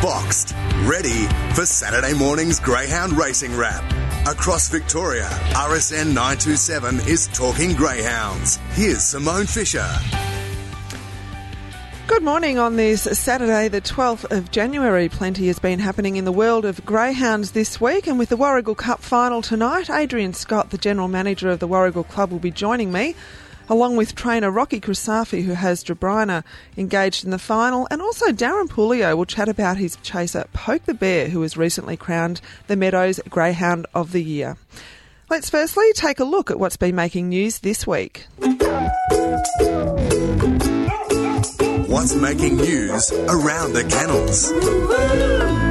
boxed, ready for Saturday morning's Greyhound Racing Wrap. Across Victoria, RSN 927 is talking greyhounds. Here's Simone Fisher. Good morning on this Saturday, the 12th of January. Plenty has been happening in the world of greyhounds this week, and with the Warragul Cup final tonight, Adrian Scott, the general manager of the Warragul Club, will be joining me along with trainer Rocky Crisafi, who has Jabrina engaged in the final, and also Darren Puleio will chat about his chaser Poke the Bear, who was recently crowned the Meadows Greyhound of the Year. Let's firstly take a look at what's been making news this week. What's making news around the kennels?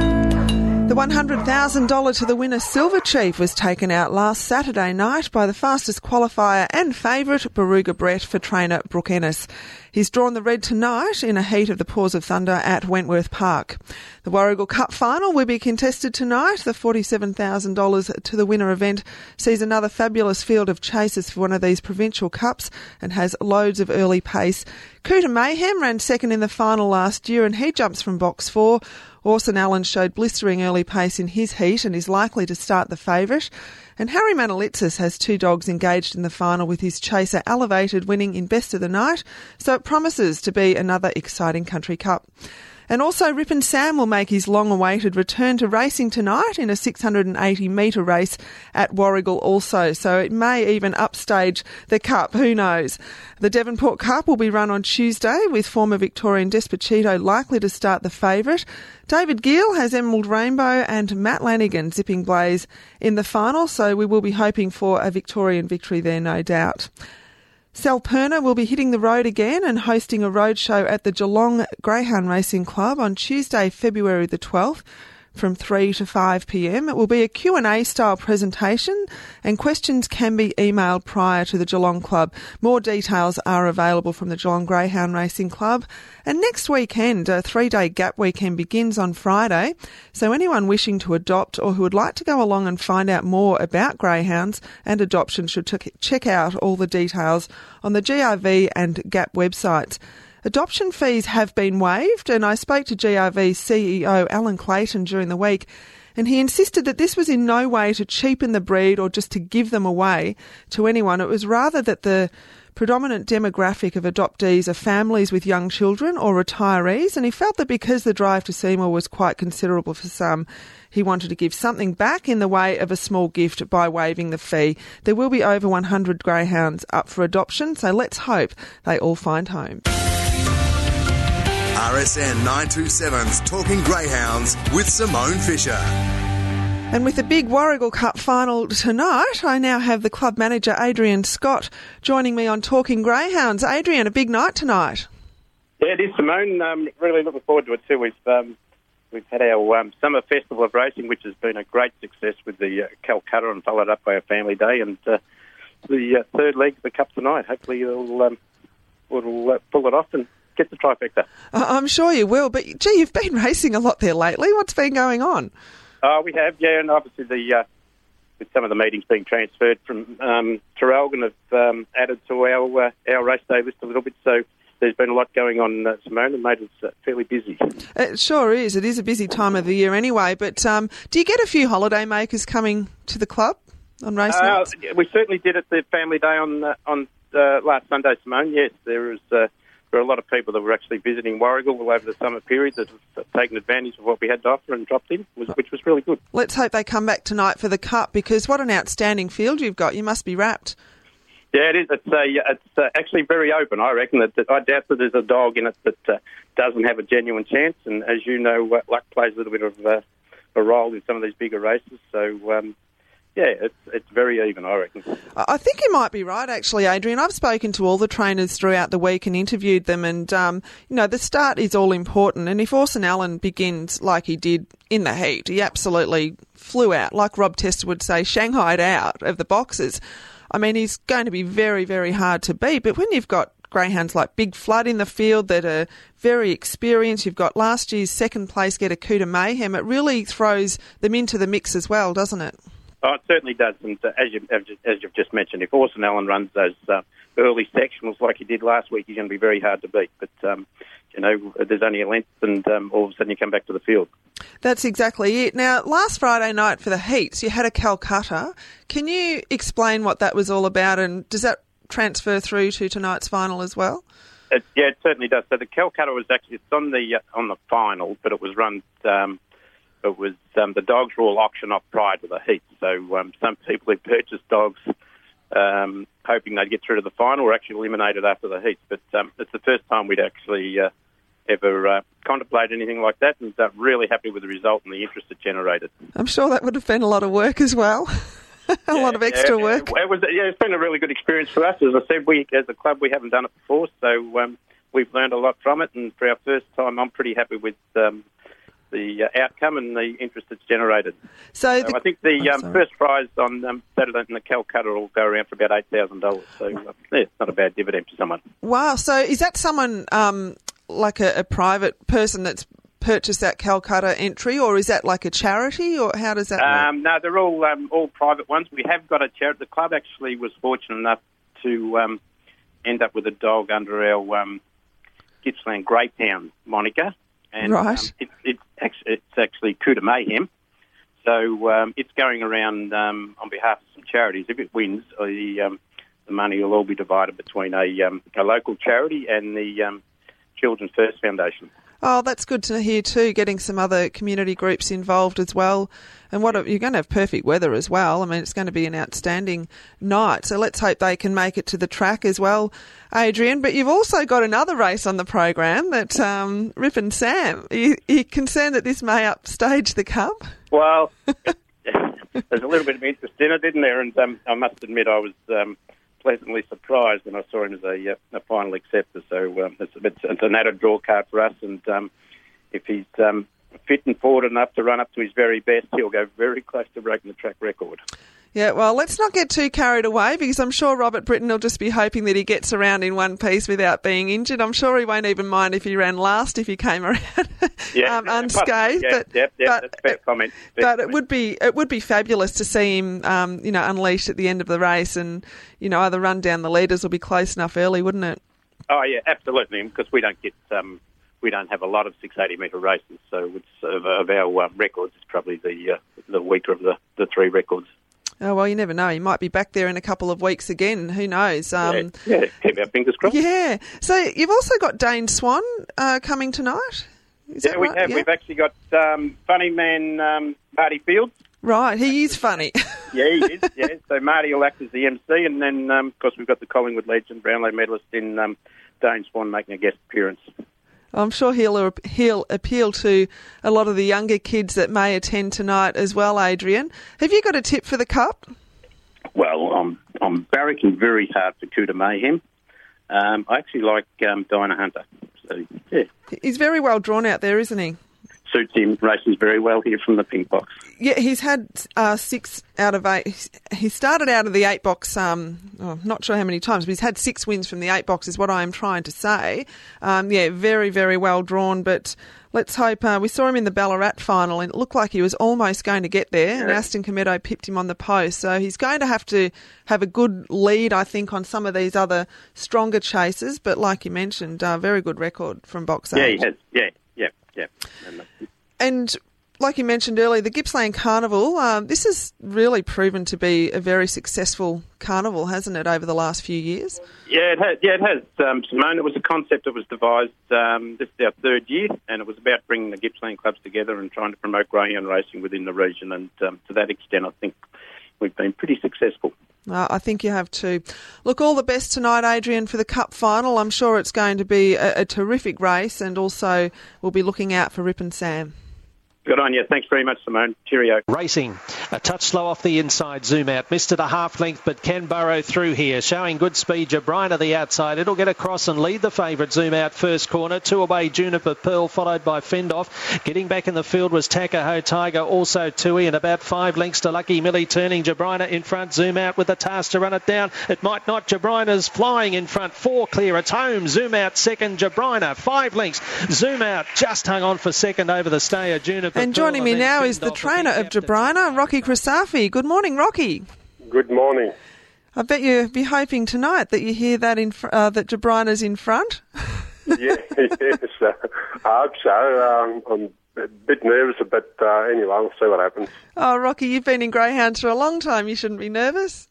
The $100,000 to the winner Silver Chief was taken out last Saturday night by the fastest qualifier and favourite Barooga Brett for trainer Brooke Ennis. He's drawn the red tonight in a heat of the Paws of Thunder at Wentworth Park. The Warragul Cup final will be contested tonight. The $47,000 to the winner event sees another fabulous field of chasers for one of these provincial cups and has loads of early pace. Cooter Mayhem ran second in the final last year and he jumps from box four. Orson Allen showed blistering early pace in his heat and is likely to start the favourite. And Harry Manalitsis has two dogs engaged in the final with his chaser elevated winning in best of the night, so it promises to be another exciting country cup. And also, Rip and Sam will make his long awaited return to racing tonight in a 680 metre race at Warragul, also. So it may even upstage the Cup, who knows? The Devonport Cup will be run on Tuesday with former Victorian Despacito likely to start the favourite. David Gill has Emerald Rainbow and Matt Lanigan zipping blaze in the final, so we will be hoping for a Victorian victory there, no doubt. Sal Perna will be hitting the road again and hosting a roadshow at the Geelong Greyhound Racing Club on Tuesday, February the 12th from 3 to 5 p.m. It will be a Q&A style presentation and questions can be emailed prior to the Geelong Club. More details are available from the Geelong Greyhound Racing Club. And next weekend, a three-day gap weekend begins on Friday. So anyone wishing to adopt or who would like to go along and find out more about greyhounds and adoption should check out all the details on the GRV and GAP websites. Adoption fees have been waived, and I spoke to GRV CEO Alan Clayton during the week, and he insisted that this was in no way to cheapen the breed or just to give them away to anyone. It was rather that the predominant demographic of adoptees are families with young children or retirees, and he felt that because the drive to Seymour was quite considerable for some, he wanted to give something back in the way of a small gift by waiving the fee. There will be over 100 greyhounds up for adoption, so let's hope they all find home. RSN 927's Talking Greyhounds with Simone Fisher. And with the big Warragul Cup final tonight, I now have the club manager Adrian Scott joining me on Talking Greyhounds. Adrian, a big night tonight. Yeah, it is, Simone. Um, really looking forward to it too. We've um, we've had our um, summer festival of racing, which has been a great success with the uh, Calcutta, and followed up by a family day, and uh, the uh, third leg of the cup tonight. Hopefully, it'll um, will uh, pull it off and get the trifecta. I'm sure you will, but gee, you've been racing a lot there lately. What's been going on? Uh, we have, yeah, and obviously the uh, with some of the meetings being transferred from um, Traralgon have um, added to our uh, our race day list a little bit. So there's been a lot going on, uh, Simone, and made us uh, fairly busy. It sure is. It is a busy time of the year anyway. But um, do you get a few holiday makers coming to the club on race uh, nights? We certainly did at the family day on uh, on uh, last Sunday, Simone. Yes, there was uh, there are a lot of people that were actually visiting Warragul over the summer period that have taken advantage of what we had to offer and dropped in, which was really good. Let's hope they come back tonight for the Cup because what an outstanding field you've got. You must be wrapped. Yeah, it is. It's, uh, it's uh, actually very open. I reckon that, that, I doubt that there's a dog in it that uh, doesn't have a genuine chance. And as you know, uh, luck plays a little bit of uh, a role in some of these bigger races. So um, yeah, it's, it's very even, I reckon. I think you might be right, actually, Adrian. I've spoken to all the trainers throughout the week and interviewed them, and, um, you know, the start is all important. And if Orson Allen begins like he did in the heat, he absolutely flew out, like Rob Tester would say, shanghaied out of the boxes. I mean, he's going to be very, very hard to beat. But when you've got greyhounds like Big Flood in the field that are very experienced. You've got last year's second place getter Cooter Mayhem. It really throws them into the mix as well, doesn't it? Oh, it certainly does. And uh, as, you, as you've just mentioned, if Orson Allen runs those uh, early sectionals like he did last week, he's going to be very hard to beat. But, um, you know, there's only a length and um, all of a sudden you come back to the field. That's exactly it. Now, last Friday night for the heats, you had a Calcutta. Can you explain what that was all about and does that transfer through to tonight's final as well? It, yeah, it certainly does. So the Calcutta was actually it's on the uh, on the final, but it was run um, it was um, the dogs were all auctioned off prior to the heat. So um, some people who purchased dogs um, hoping they'd get through to the final were actually eliminated after the heat. But um, it's the first time we'd actually uh, ever uh, contemplated anything like that, and uh, really happy with the result and the interest it generated. I'm sure that would have been a lot of work as well. a yeah, lot of extra yeah, work. It was, yeah, it's been a really good experience for us. As I said, we as a club we haven't done it before, so um, we've learned a lot from it. And for our first time, I'm pretty happy with um, the uh, outcome and the interest it's generated. So, so I think the um, first prize on um, Saturday in the Calcutta will go around for about eight thousand dollars. So uh, yeah, it's not a bad dividend for someone. Wow! So is that someone um, like a, a, private person that's purchased that Calcutta entry, or is that like a charity, or how does that work? Um, no, they're all um, all private ones. We have got a charity. The club actually was fortunate enough to um, end up with a dog under our Gippsland Greyhound moniker. And, right. Um, it, it's actually Kuta Mayhem. So um, it's going around um, on behalf of some charities. If it wins, the, um, the money will all be divided between a, um, a local charity and the um, Children's First Foundation. Oh, that's good to hear too. Getting some other community groups involved as well, and what you're going to have perfect weather as well. I mean, it's going to be an outstanding night. So let's hope they can make it to the track as well, Adrian. But you've also got another race on the program that um, Rip and Sam. Are you, are you concerned that this may upstage the Cup? Well, there's a little bit of interest in it, isn't there? And um, I must admit, I was. Um, pleasantly surprised when I saw him as a, uh, a final acceptor. So um, it's, it's, it's, an added draw card for us, and um, if he's um, fit and forward enough to run up to his very best, he'll go very close to breaking the track record. Yeah, well, let's not get too carried away because I'm sure Robert Britton will just be hoping that he gets around in one piece without being injured. I'm sure he won't even mind if he ran last if he came around yeah, um, unscathed. Yeah, but, yep, yep, but, fair comment. Fair but comment. it would be it would be fabulous to see him, um, you know, unleashed at the end of the race and you know either run down the leaders or be close enough early, wouldn't it? Oh yeah, absolutely. Because we don't get um, we don't have a lot of 680 metre races, so of, of our uh, records, it's probably the uh, the weaker of the, the three records. Oh well, you never know. He might be back there in a couple of weeks again. Who knows? Um, yeah, yeah, keep our fingers crossed. Yeah. So you've also got Dane Swan uh, coming tonight. Is yeah, we right? have. Yeah. We've actually got um, funny man um, Marty Fields. Right, he is funny. yeah, he is. Yeah, so Marty will act as the MC, and then um, of course we've got the Collingwood legend, Brownlow medalist in um, Dane Swan making a guest appearance. I'm sure he'll he'll appeal to a lot of the younger kids that may attend tonight as well. Adrian, have you got a tip for the cup? Well, I'm I'm barracking very hard for Kuta Mayhem. Um, I actually like um, Dinah Hunter. So yeah, he's very well drawn out there, isn't he? Suits him, races very well here from the pink box. Yeah, he's had uh, six out of eight. He started out of the eight box, um, oh, not sure how many times, but he's had six wins from the eight box, is what I'm trying to say. Um, yeah, very, very well drawn, but let's hope. Uh, we saw him in the Ballarat final, and it looked like he was almost going to get there, and Aston Cometto pipped him on the post. So he's going to have to have a good lead, I think, on some of these other stronger chasers. But like you mentioned, uh, very good record from box eight. Yeah, he has. Yeah, yeah. And like you mentioned earlier, the Gippsland Carnival, um, this has really proven to be a very successful carnival, hasn't it, over the last few years? Yeah, it has. Yeah, it has. Um, Simone, it was a concept that was devised. Um, this is our third year, and it was about bringing the Gippsland clubs together and trying to promote greyhound racing within the region. And um, to that extent, I think we've been pretty successful. Uh, I think you have too. Look, all the best tonight, Adrian, for the Cup final. I'm sure it's going to be a, a terrific race, and also we'll be looking out for Rip and Sam. Good on you. Thanks very much, Simone. Cheerio. Racing. A touch slow off the inside. Zoom out. Missed it a half length, but can burrow through here. Showing good speed. Jabrina the outside. It'll get across and lead the favourite. Zoom out first corner. Two away. Juniper Pearl followed by Fendoff. Getting back in the field was Takaho Tiger. Also Tui and about five lengths to Lucky Millie turning. Jabrina in front. Zoom out with a task to run it down. It might not. Jabrina's flying in front. Four clear. It's home. Zoom out second. Jabrina five lengths. Zoom out just hung on for second over the stayer. Juniper And joining me now is the trainer of Jabrina, Rocky Crisafi. Good morning, Rocky. Good morning. I bet you'll be hoping tonight that you hear that in fr- uh, that Jabrina's in front. yeah, yes, uh, I hope so. Um, I'm a bit nervous, but uh, anyway, we'll see what happens. Oh, Rocky, you've been in greyhounds for a long time. You shouldn't be nervous.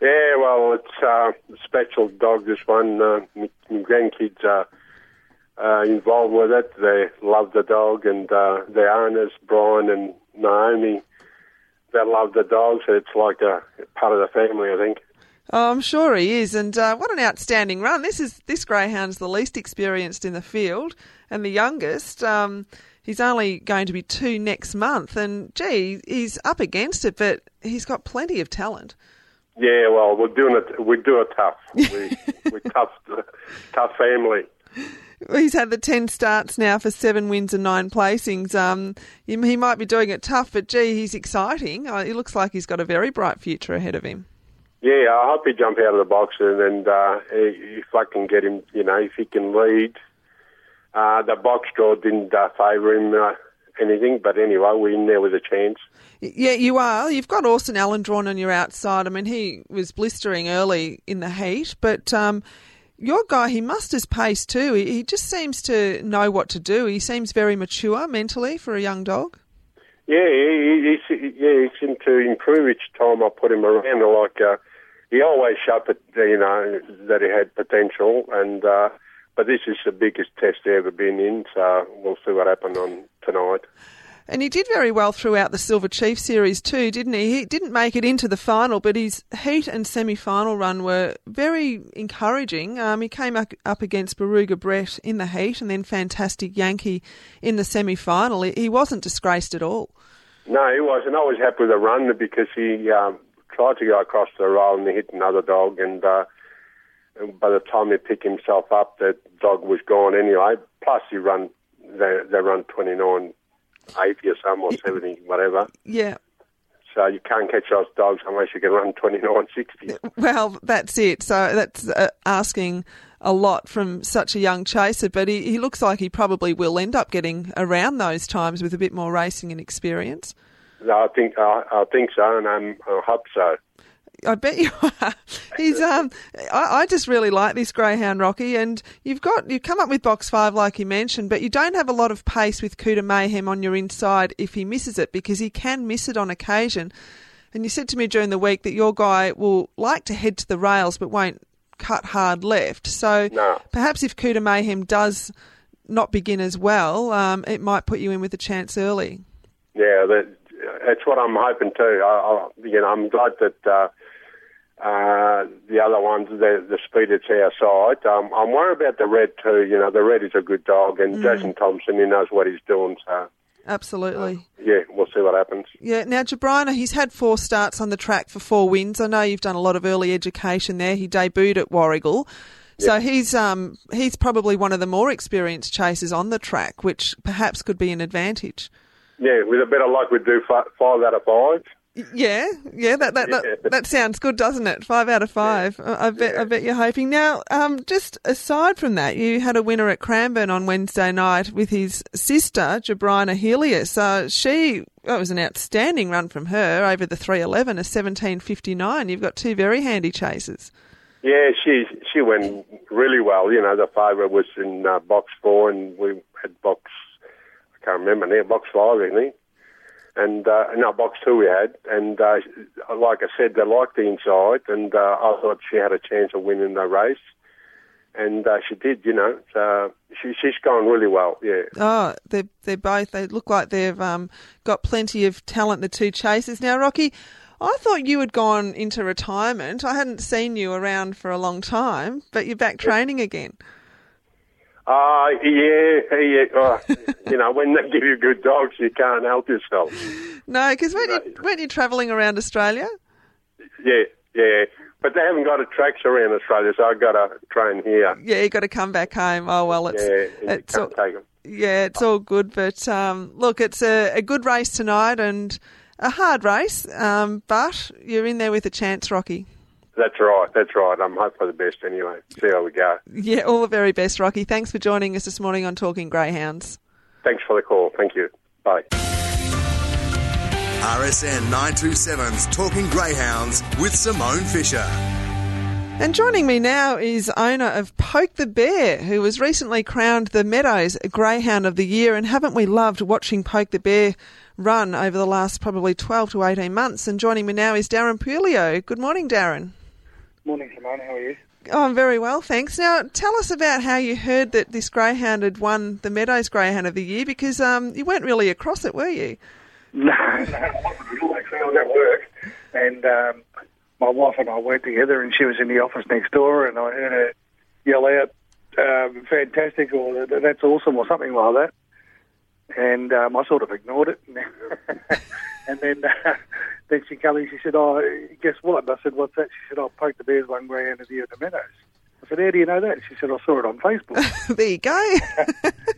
Yeah, well, it's uh, a special dog. This one, uh, my, my grandkids are uh, involved with it. They love the dog, and uh, their owners, Brian and Naomi, they love the dog. So it's like a part of the family, I think. Oh, I'm sure he is, and uh, what an outstanding run! This is this greyhound's the least experienced in the field, and the youngest. Um, he's only going to be two next month, and gee, he's up against it, but he's got plenty of talent. Yeah, well, we're doing it. We do it tough. We, we're tough, tough family. He's had the 10 starts now for seven wins and nine placings. Um, he, he might be doing it tough, but gee, he's exciting. Uh, it looks like he's got a very bright future ahead of him. Yeah, I hope he jump out of the box and, and uh, if I can get him, you know, if he can lead. Uh, the box draw didn't uh, favour him uh, anything, but anyway, we're in there with a chance. Yeah, you are. You've got Orson Allen drawn on your outside. I mean, he was blistering early in the heat, but um, your guy, he musters pace too. He, he just seems to know what to do. He seems very mature mentally for a young dog. Yeah, he, he, he, yeah, he seemed to improve each time I put him around. Like uh, he always showed, you know, that he had potential, and uh, but this is the biggest test he ever been in. So we'll see what happens on tonight. And he did very well throughout the Silver Chief series too, didn't he? He didn't make it into the final, but his heat and semi-final run were very encouraging. Um, he came up, against Barooga Brett in the heat, and then Fantastic Yankee in the semi-final. He, he wasn't disgraced at all. No, he wasn't. I was happy with the run because he um, tried to go across the rail and he hit another dog, and uh, by the time he picked himself up, the dog was gone anyway. Plus, he run they they run twenty nine eighty or some or seventy, whatever. Yeah. So you can't catch those dogs unless you can run twenty nine sixty. Well, that's it. So that's uh, asking a lot from such a young chaser, but he, he looks like he probably will end up getting around those times with a bit more racing and experience. No, I think I, I think so, and I'm, I hope so. I bet you are. He's um. I, I just really like this greyhound Rocky, and you've got you've come up with box five like you mentioned, but you don't have a lot of pace with Kuta Mayhem on your inside if he misses it because he can miss it on occasion. And you said to me during the week that your guy will like to head to the rails but won't cut hard left. So No. perhaps if Kuta Mayhem does not begin as well, um, it might put you in with a chance early. Yeah, that, that's what I'm hoping too. I, I, you know, I'm glad that uh, uh, the other ones, the, the speed it's our side. Um, I'm worried about the red too. You know, the red is a good dog, and Jason Thompson, he knows what he's doing. So Absolutely. yeah, we'll see what happens. Yeah, now Jabrina, he's had four starts on the track for four wins. I know you've done a lot of early education there. He debuted at Warragul. So he's um he's probably one of the more experienced chasers on the track, which perhaps could be an advantage. Yeah, with a bit of luck, we'd do fi- five out of five. Yeah, yeah, that that, Yeah. that, that sounds good, doesn't it? Five out of five. I I bet I bet you're hoping. Now, um, just aside from that, you had a winner at Cranbourne on Wednesday night with his sister, Jabrina Helios. Uh, she that was an outstanding run from her over the three eleven, a seventeen fifty nine. You've got two very handy chasers. Yeah, she she went really well. You know, the favourite was in uh, box four, and we had box. I can't remember now. Box five, I think. And uh, no, box two we had, and uh, like I said, they liked the inside, and uh, I thought she had a chance of winning the race, and uh, she did. You know, so she she's gone really well. Yeah. Oh, they're they're both. They look like they've um, got plenty of talent. The two chasers now, Rocky. I thought you had gone into retirement. I hadn't seen you around for a long time, but you're back training again. Uh, yeah, yeah. Uh, you know, when they give you good dogs, you can't help yourself. No, because weren't you, weren't you travelling around Australia? Yeah, yeah. But they haven't got a tracks around Australia, so I've got to train here. Yeah, you got to come back home. Oh well, it's Yeah, it's all, can't take them. yeah, it's all good. But um, look, it's a, a good race tonight and a hard race, um, but you're in there with a chance, Rocky. That's right, that's right. I'm hoping for the best anyway. See how we go. Yeah, all the very best, Rocky. Thanks for joining us this morning on Talking Greyhounds. Thanks for the call. Thank you. Bye. RSN 927's Talking Greyhounds with Simone Fisher. And joining me now is owner of Poke the Bear, who was recently crowned the Meadows Greyhound of the Year. And haven't we loved watching Poke the Bear run over the last probably 12 to 18 months? And joining me now is Darren Puleio. Good morning, Darren. Morning, Simone. How are you? Oh, I'm very well, thanks. Now, tell us about how you heard that this greyhound had won the Meadows Greyhound of the Year, because um, you weren't really across it, were you? No, no, I wasn't at all. Actually, I was at work, and um, my wife and I worked together, and she was in the office next door, and I heard her yell out, um, "Fantastic!" or "That's awesome!" or something like that. And um, I sort of ignored it, and then uh, then she came in. She said, "Oh, guess what?" And I said, "What's that?" She said, "I oh, poked the bears one greyhound of the the Meadows." I said, "How do you know that?" She said, "I saw it on Facebook." there you go.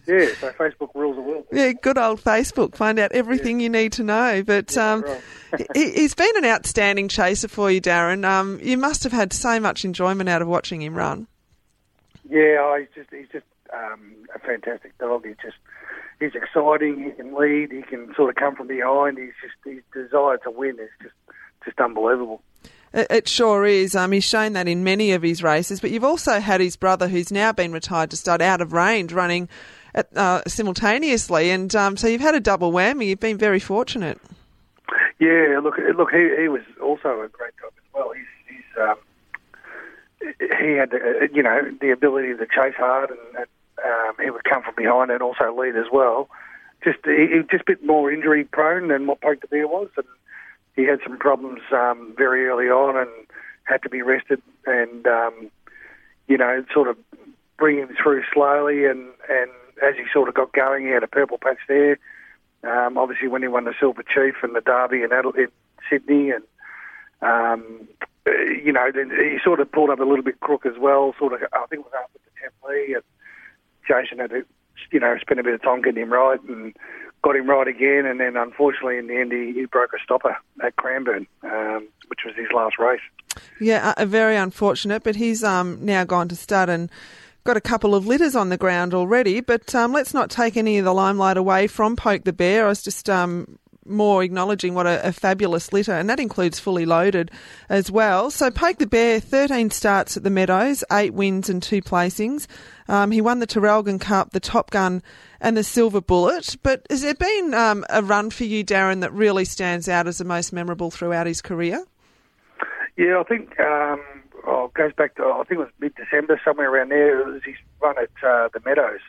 yeah, so Facebook rules the world. Yeah, good old Facebook. Find out everything yeah. you need to know. But yeah, um, right. he's been an outstanding chaser for you, Darren. Um, you must have had so much enjoyment out of watching him run. Yeah, oh, he's just he's just um, a fantastic dog. He just he's exciting. He can lead. He can sort of come from behind. He's just his desire to win is just just unbelievable. It, it sure is. Um, he's shown that in many of his races. But you've also had his brother, who's now been retired to start out of range, running at, uh, simultaneously, and um, so you've had a double whammy. You've been very fortunate. Yeah, look, look, he, he was also a great dog as well. He's, he's um, he had, you know, the ability to chase hard, and, and he would come from behind and also lead as well. Just he, just a bit more injury prone than what Poke Bear was, and he had some problems um, very early on and had to be rested, and um, you know, sort of bring him through slowly, and and as he sort of got going, he had a purple patch there. Um, obviously, when he won the Silver Chief and the Derby in, Adel- in Sydney, and um, you know, then he sort of pulled up a little bit crook as well. Sort of, I think it was after the Temlee, and Jason had to, you know, spend a bit of time getting him right, and got him right again. And then, unfortunately, in the end, he, he broke a stopper at Cranbourne, um, which was his last race. Yeah, uh, very unfortunate. But he's um, now gone to stud and got a couple of litters on the ground already. But um, let's not take any of the limelight away from Poke the Bear. I was just um, more acknowledging what a, a, fabulous litter, and that includes fully loaded as well. So Poke the Bear, 13 starts at the Meadows, eight wins and two placings. Um, he won the Traralgon Cup, the Top Gun, and the Silver Bullet. But has there been um, a run for you, Darren, that really stands out as the most memorable throughout his career? Yeah, I think um, oh, it goes back to I think it was mid December, somewhere around there. It was his run at uh, the Meadows,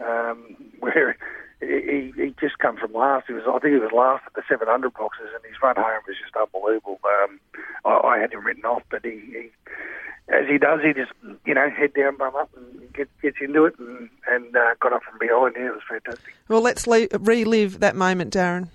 um, where he, he just come from last. He was I think he was last at the 700 boxes, and his run home was just unbelievable. Um, I, I had him written off, but he, he as he does, he just you know head down, bum up, and get, gets into it, and and uh, got up from behind. Yeah, it was fantastic. Well, let's le- relive that moment, Darren.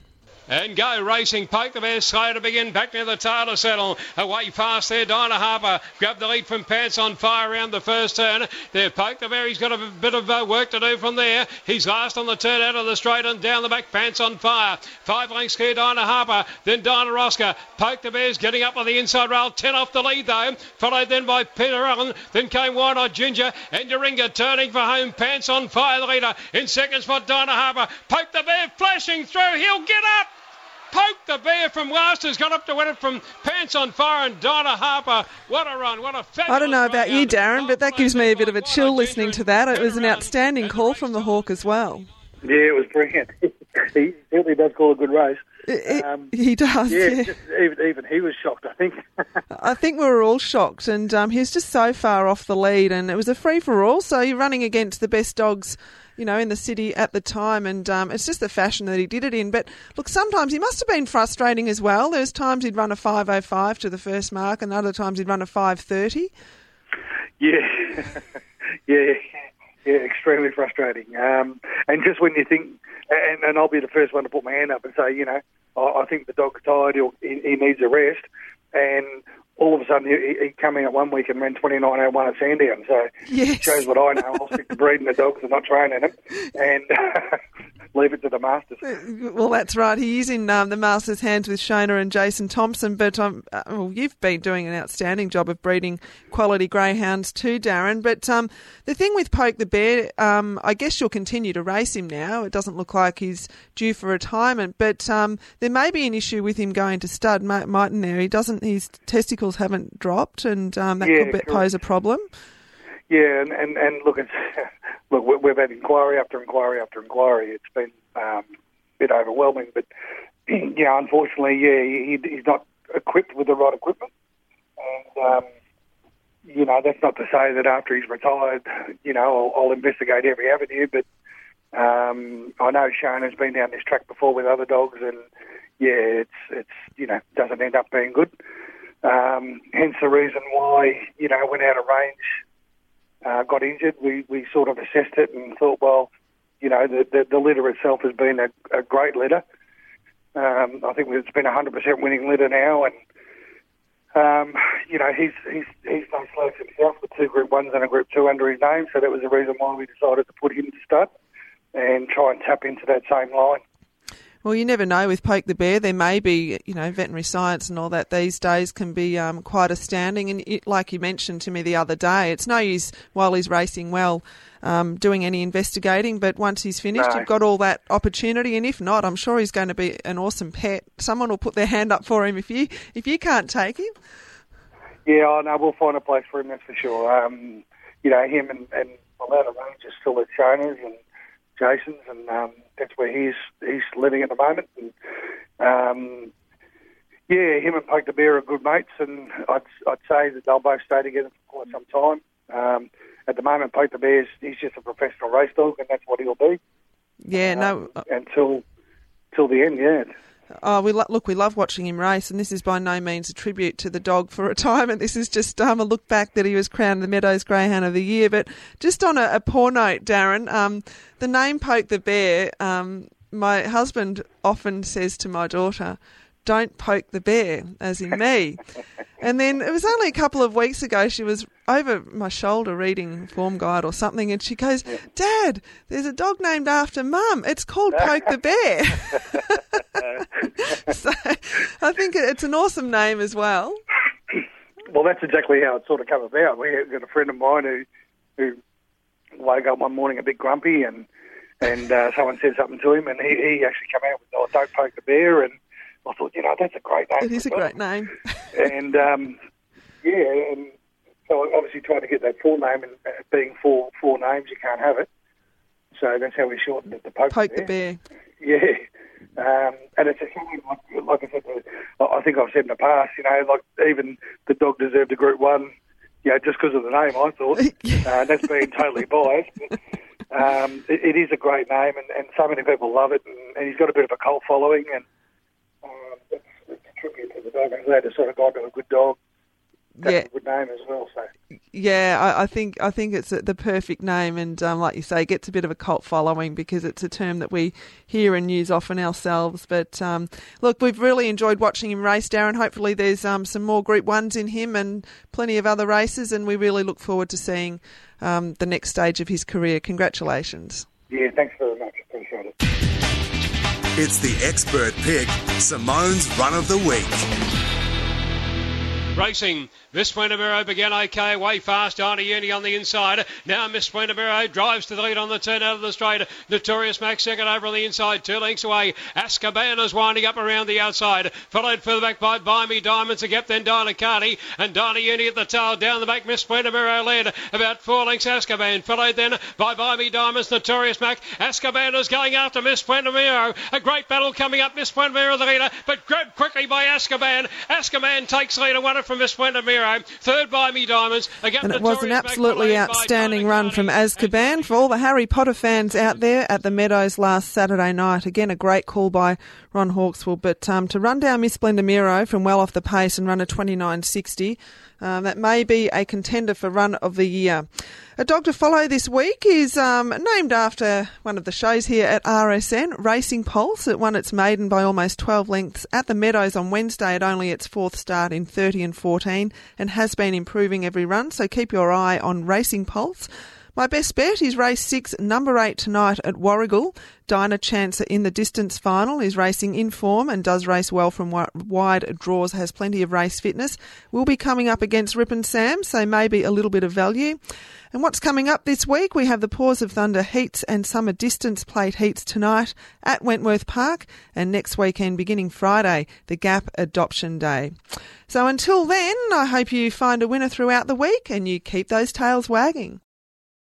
And go racing. Poke the bear slow to begin. Back near the Taylor saddle. Away fast there. Dinah Harper grabbed the lead from Pants on Fire around the first turn. There, Poke the bear. He's got a bit of uh, work to do from there. He's last on the turn out of the straight and down the back. Pants on Fire. Five lengths clear. Dinah Harper. Then Dinah Oscar. Poke the bear's getting up on the inside rail. Ten off the lead though. Followed then by Peter Allen. Then came Wine Eyed Ginger. And Doringa turning for home. Pants on Fire the leader. In second spot Dinah Harper. Poke the bear flashing through. He'll get up. Poke the Bear from last has got up to win it from Pants on Fire and Donna Harper. What a run, what a fabulous I don't know about you, Darren, but that gives me a bit of a chill listening to that. It was an outstanding call from the Hawk as well. Yeah, it was brilliant. he certainly does call a good race. It- Um, he does, Yeah, yeah. just, even even he was shocked. I think. I think we were all shocked, and um, he was just so far off the lead, and it was a free for all. So you're running against the best dogs, you know, in the city at the time, and um, it's just the fashion that he did it in. But look, sometimes he must have been frustrating as well. There's times he'd run a 5:05 to the first mark, and other times he'd run a 5:30. Yeah, yeah, yeah, extremely frustrating. Um, and just when you think, and, and I'll be the first one to put my hand up and say, you know, I, I think the dog's tired, he, he needs a rest, and all of a sudden he, he come at one week and ran 29.01 at Sandown. So Yes. shows what I know. I'll stick to breeding the dogs and not training them. And leave it to the masters. Well, that's right. He is in um, the masters' hands with Shona and Jason Thompson. But um, uh, well, you've been doing an outstanding job of breeding quality greyhounds too, Darren. But um, the thing with Poke the Bear, um, I guess you'll continue to race him now. It doesn't look like he's due for retirement, but um, there may be an issue with him going to stud, mightn't there? He doesn't. His testicles haven't dropped, and um, that Yeah, could correct. pose a problem. Yeah, and, and, and look, it's, look, we- we've had inquiry after inquiry after inquiry. It's been um, a bit overwhelming, but yeah, unfortunately, yeah, he, he's not equipped with the right equipment, and um, you know that's not to say that after he's retired, you know, I'll, I'll investigate every avenue. But um, I know Shane has been down this track before with other dogs, and yeah, it's it's you know doesn't end up being good. Um, hence the reason why you know went out of range uh, got injured, we, we sort of assessed it and thought, well, you know, the, the, the litter itself has been a, a great litter. Um, I think it's been a 100% winning litter now, and, um, you know, he's, he's, he's no slouch himself with two Group 1s and a Group 2 under his name, so that was the reason why we decided to put him to start and try and tap into that same line. Well, you never know with Poke the Bear. There may be, you know, veterinary science and all that these days can be um, quite astounding. And it, like you mentioned to me the other day, it's no use while he's racing well um, doing any investigating. But once he's finished, No. you've got all that opportunity. And if not, I'm sure he's going to be an awesome pet. Someone will put their hand up for him if you if you can't take him. Yeah, I know we'll find a place for him, that's for sure. Um, you know, him and, and Malata Range are still at Shona's and Jason's, and um, that's where he's he's living at the moment. And um, yeah, him and Poke the Bear are good mates, and I'd I'd say that they'll both stay together for quite some time. Um, at the moment, Poke the Bear's he's just a professional race dog, and that's what he'll be Yeah, no. um, until till the end. Yeah. Oh, we lo- look. We love watching him race, and this is by no means a tribute to the dog for retirement. This is just um, a look back that he was crowned the Meadows Greyhound of the Year. But just on a, a poor note, Darren, um, the name Poke the Bear. Um, my husband often says to my daughter, "Don't poke the bear," as in me. And then it was only a couple of weeks ago she was over my shoulder reading Form Guide or something, and she goes, "Dad, there's a dog named after Mum. It's called Poke the Bear." so I think it's an awesome name as well. Well, that's exactly how it sort of came about. We had got a friend of mine who who woke up one morning a bit grumpy, and and uh, someone said something to him, and he, he actually came out with, "Oh, don't poke the bear," and I thought, you know, that's a great name. It is a great name. and um, yeah, and so I obviously tried to get that full name, and uh, being four four names, you can't have it. So that's how we shortened it to poke, Poke the bear. yeah. Um, and it's a shame, like, like I said, uh, I think I've said in the past, you know, like even the dog deserved a Group 1, you know, just because of the name, I thought. uh, that's being totally biased. But, um, it, it is a great name, and, and so many people love it, and, and he's got a bit of a cult following, and um, it's, it's a tribute to the dog. I'm glad to sort of gone to a good dog. That's Yeah. a good name as well, so. Yeah, I, I think I think it's the perfect name, and um, like you say, gets a bit of a cult following because it's a term that we hear and use often ourselves. But um, look, we've really enjoyed watching him race, Darren. Hopefully, there's um, some more Group Ones in him and plenty of other races, and we really look forward to seeing um, the next stage of his career. Congratulations. Yeah, thanks very much. Appreciate it. It's the expert pick, Simone's Run of the Week. Racing. Miss Buenamiro began okay, way fast. Arnie Uni on the inside. Now Miss Buenamiro drives to the lead on the turn out of the straight. Notorious Max second over on the inside, two lengths away. Azkaban is winding up around the outside. Followed further back by Buy Me Diamonds, a gap then Dinacati. And Donnie Uni at the tail. Down the back, Miss Buenamiro led about four lengths Azkaban. Followed then by Buy Me Diamonds, Notorious Mac. Azkaban is going after Miss Buenamiro. A great battle coming up. Miss Buenamiro the leader, but grabbed quickly by Azkaban. Azkaban takes lead and won it from Miss Third by Me Diamonds. And it was an absolutely outstanding run from Azkaban for all the Harry Potter fans out there at the Meadows last Saturday night. Again, a great call by Ron Hawkswell. But um, to run down Miss Splendor Miro from well off the pace and run a 29.60, um, that may be a contender for run of the year. A dog to follow this week is um, named after one of the shows here at RSN, Racing Pulse. It won its maiden by almost 12 lengths at the Meadows on Wednesday at only its fourth start in 30 and 14 and has been improving every run. So keep your eye on Racing Pulse. My best bet is race six, number eight tonight at Warragul. Dinah Chancer in the distance final is racing in form and does race well from wide draws, has plenty of race fitness. We'll be coming up against Rip and Sam, so maybe a little bit of value. And what's coming up this week? We have the Paws of Thunder heats and summer distance plate heats tonight at Wentworth Park, and next weekend, beginning Friday, the Gap Adoption Day. So until then, I hope you find a winner throughout the week and you keep those tails wagging.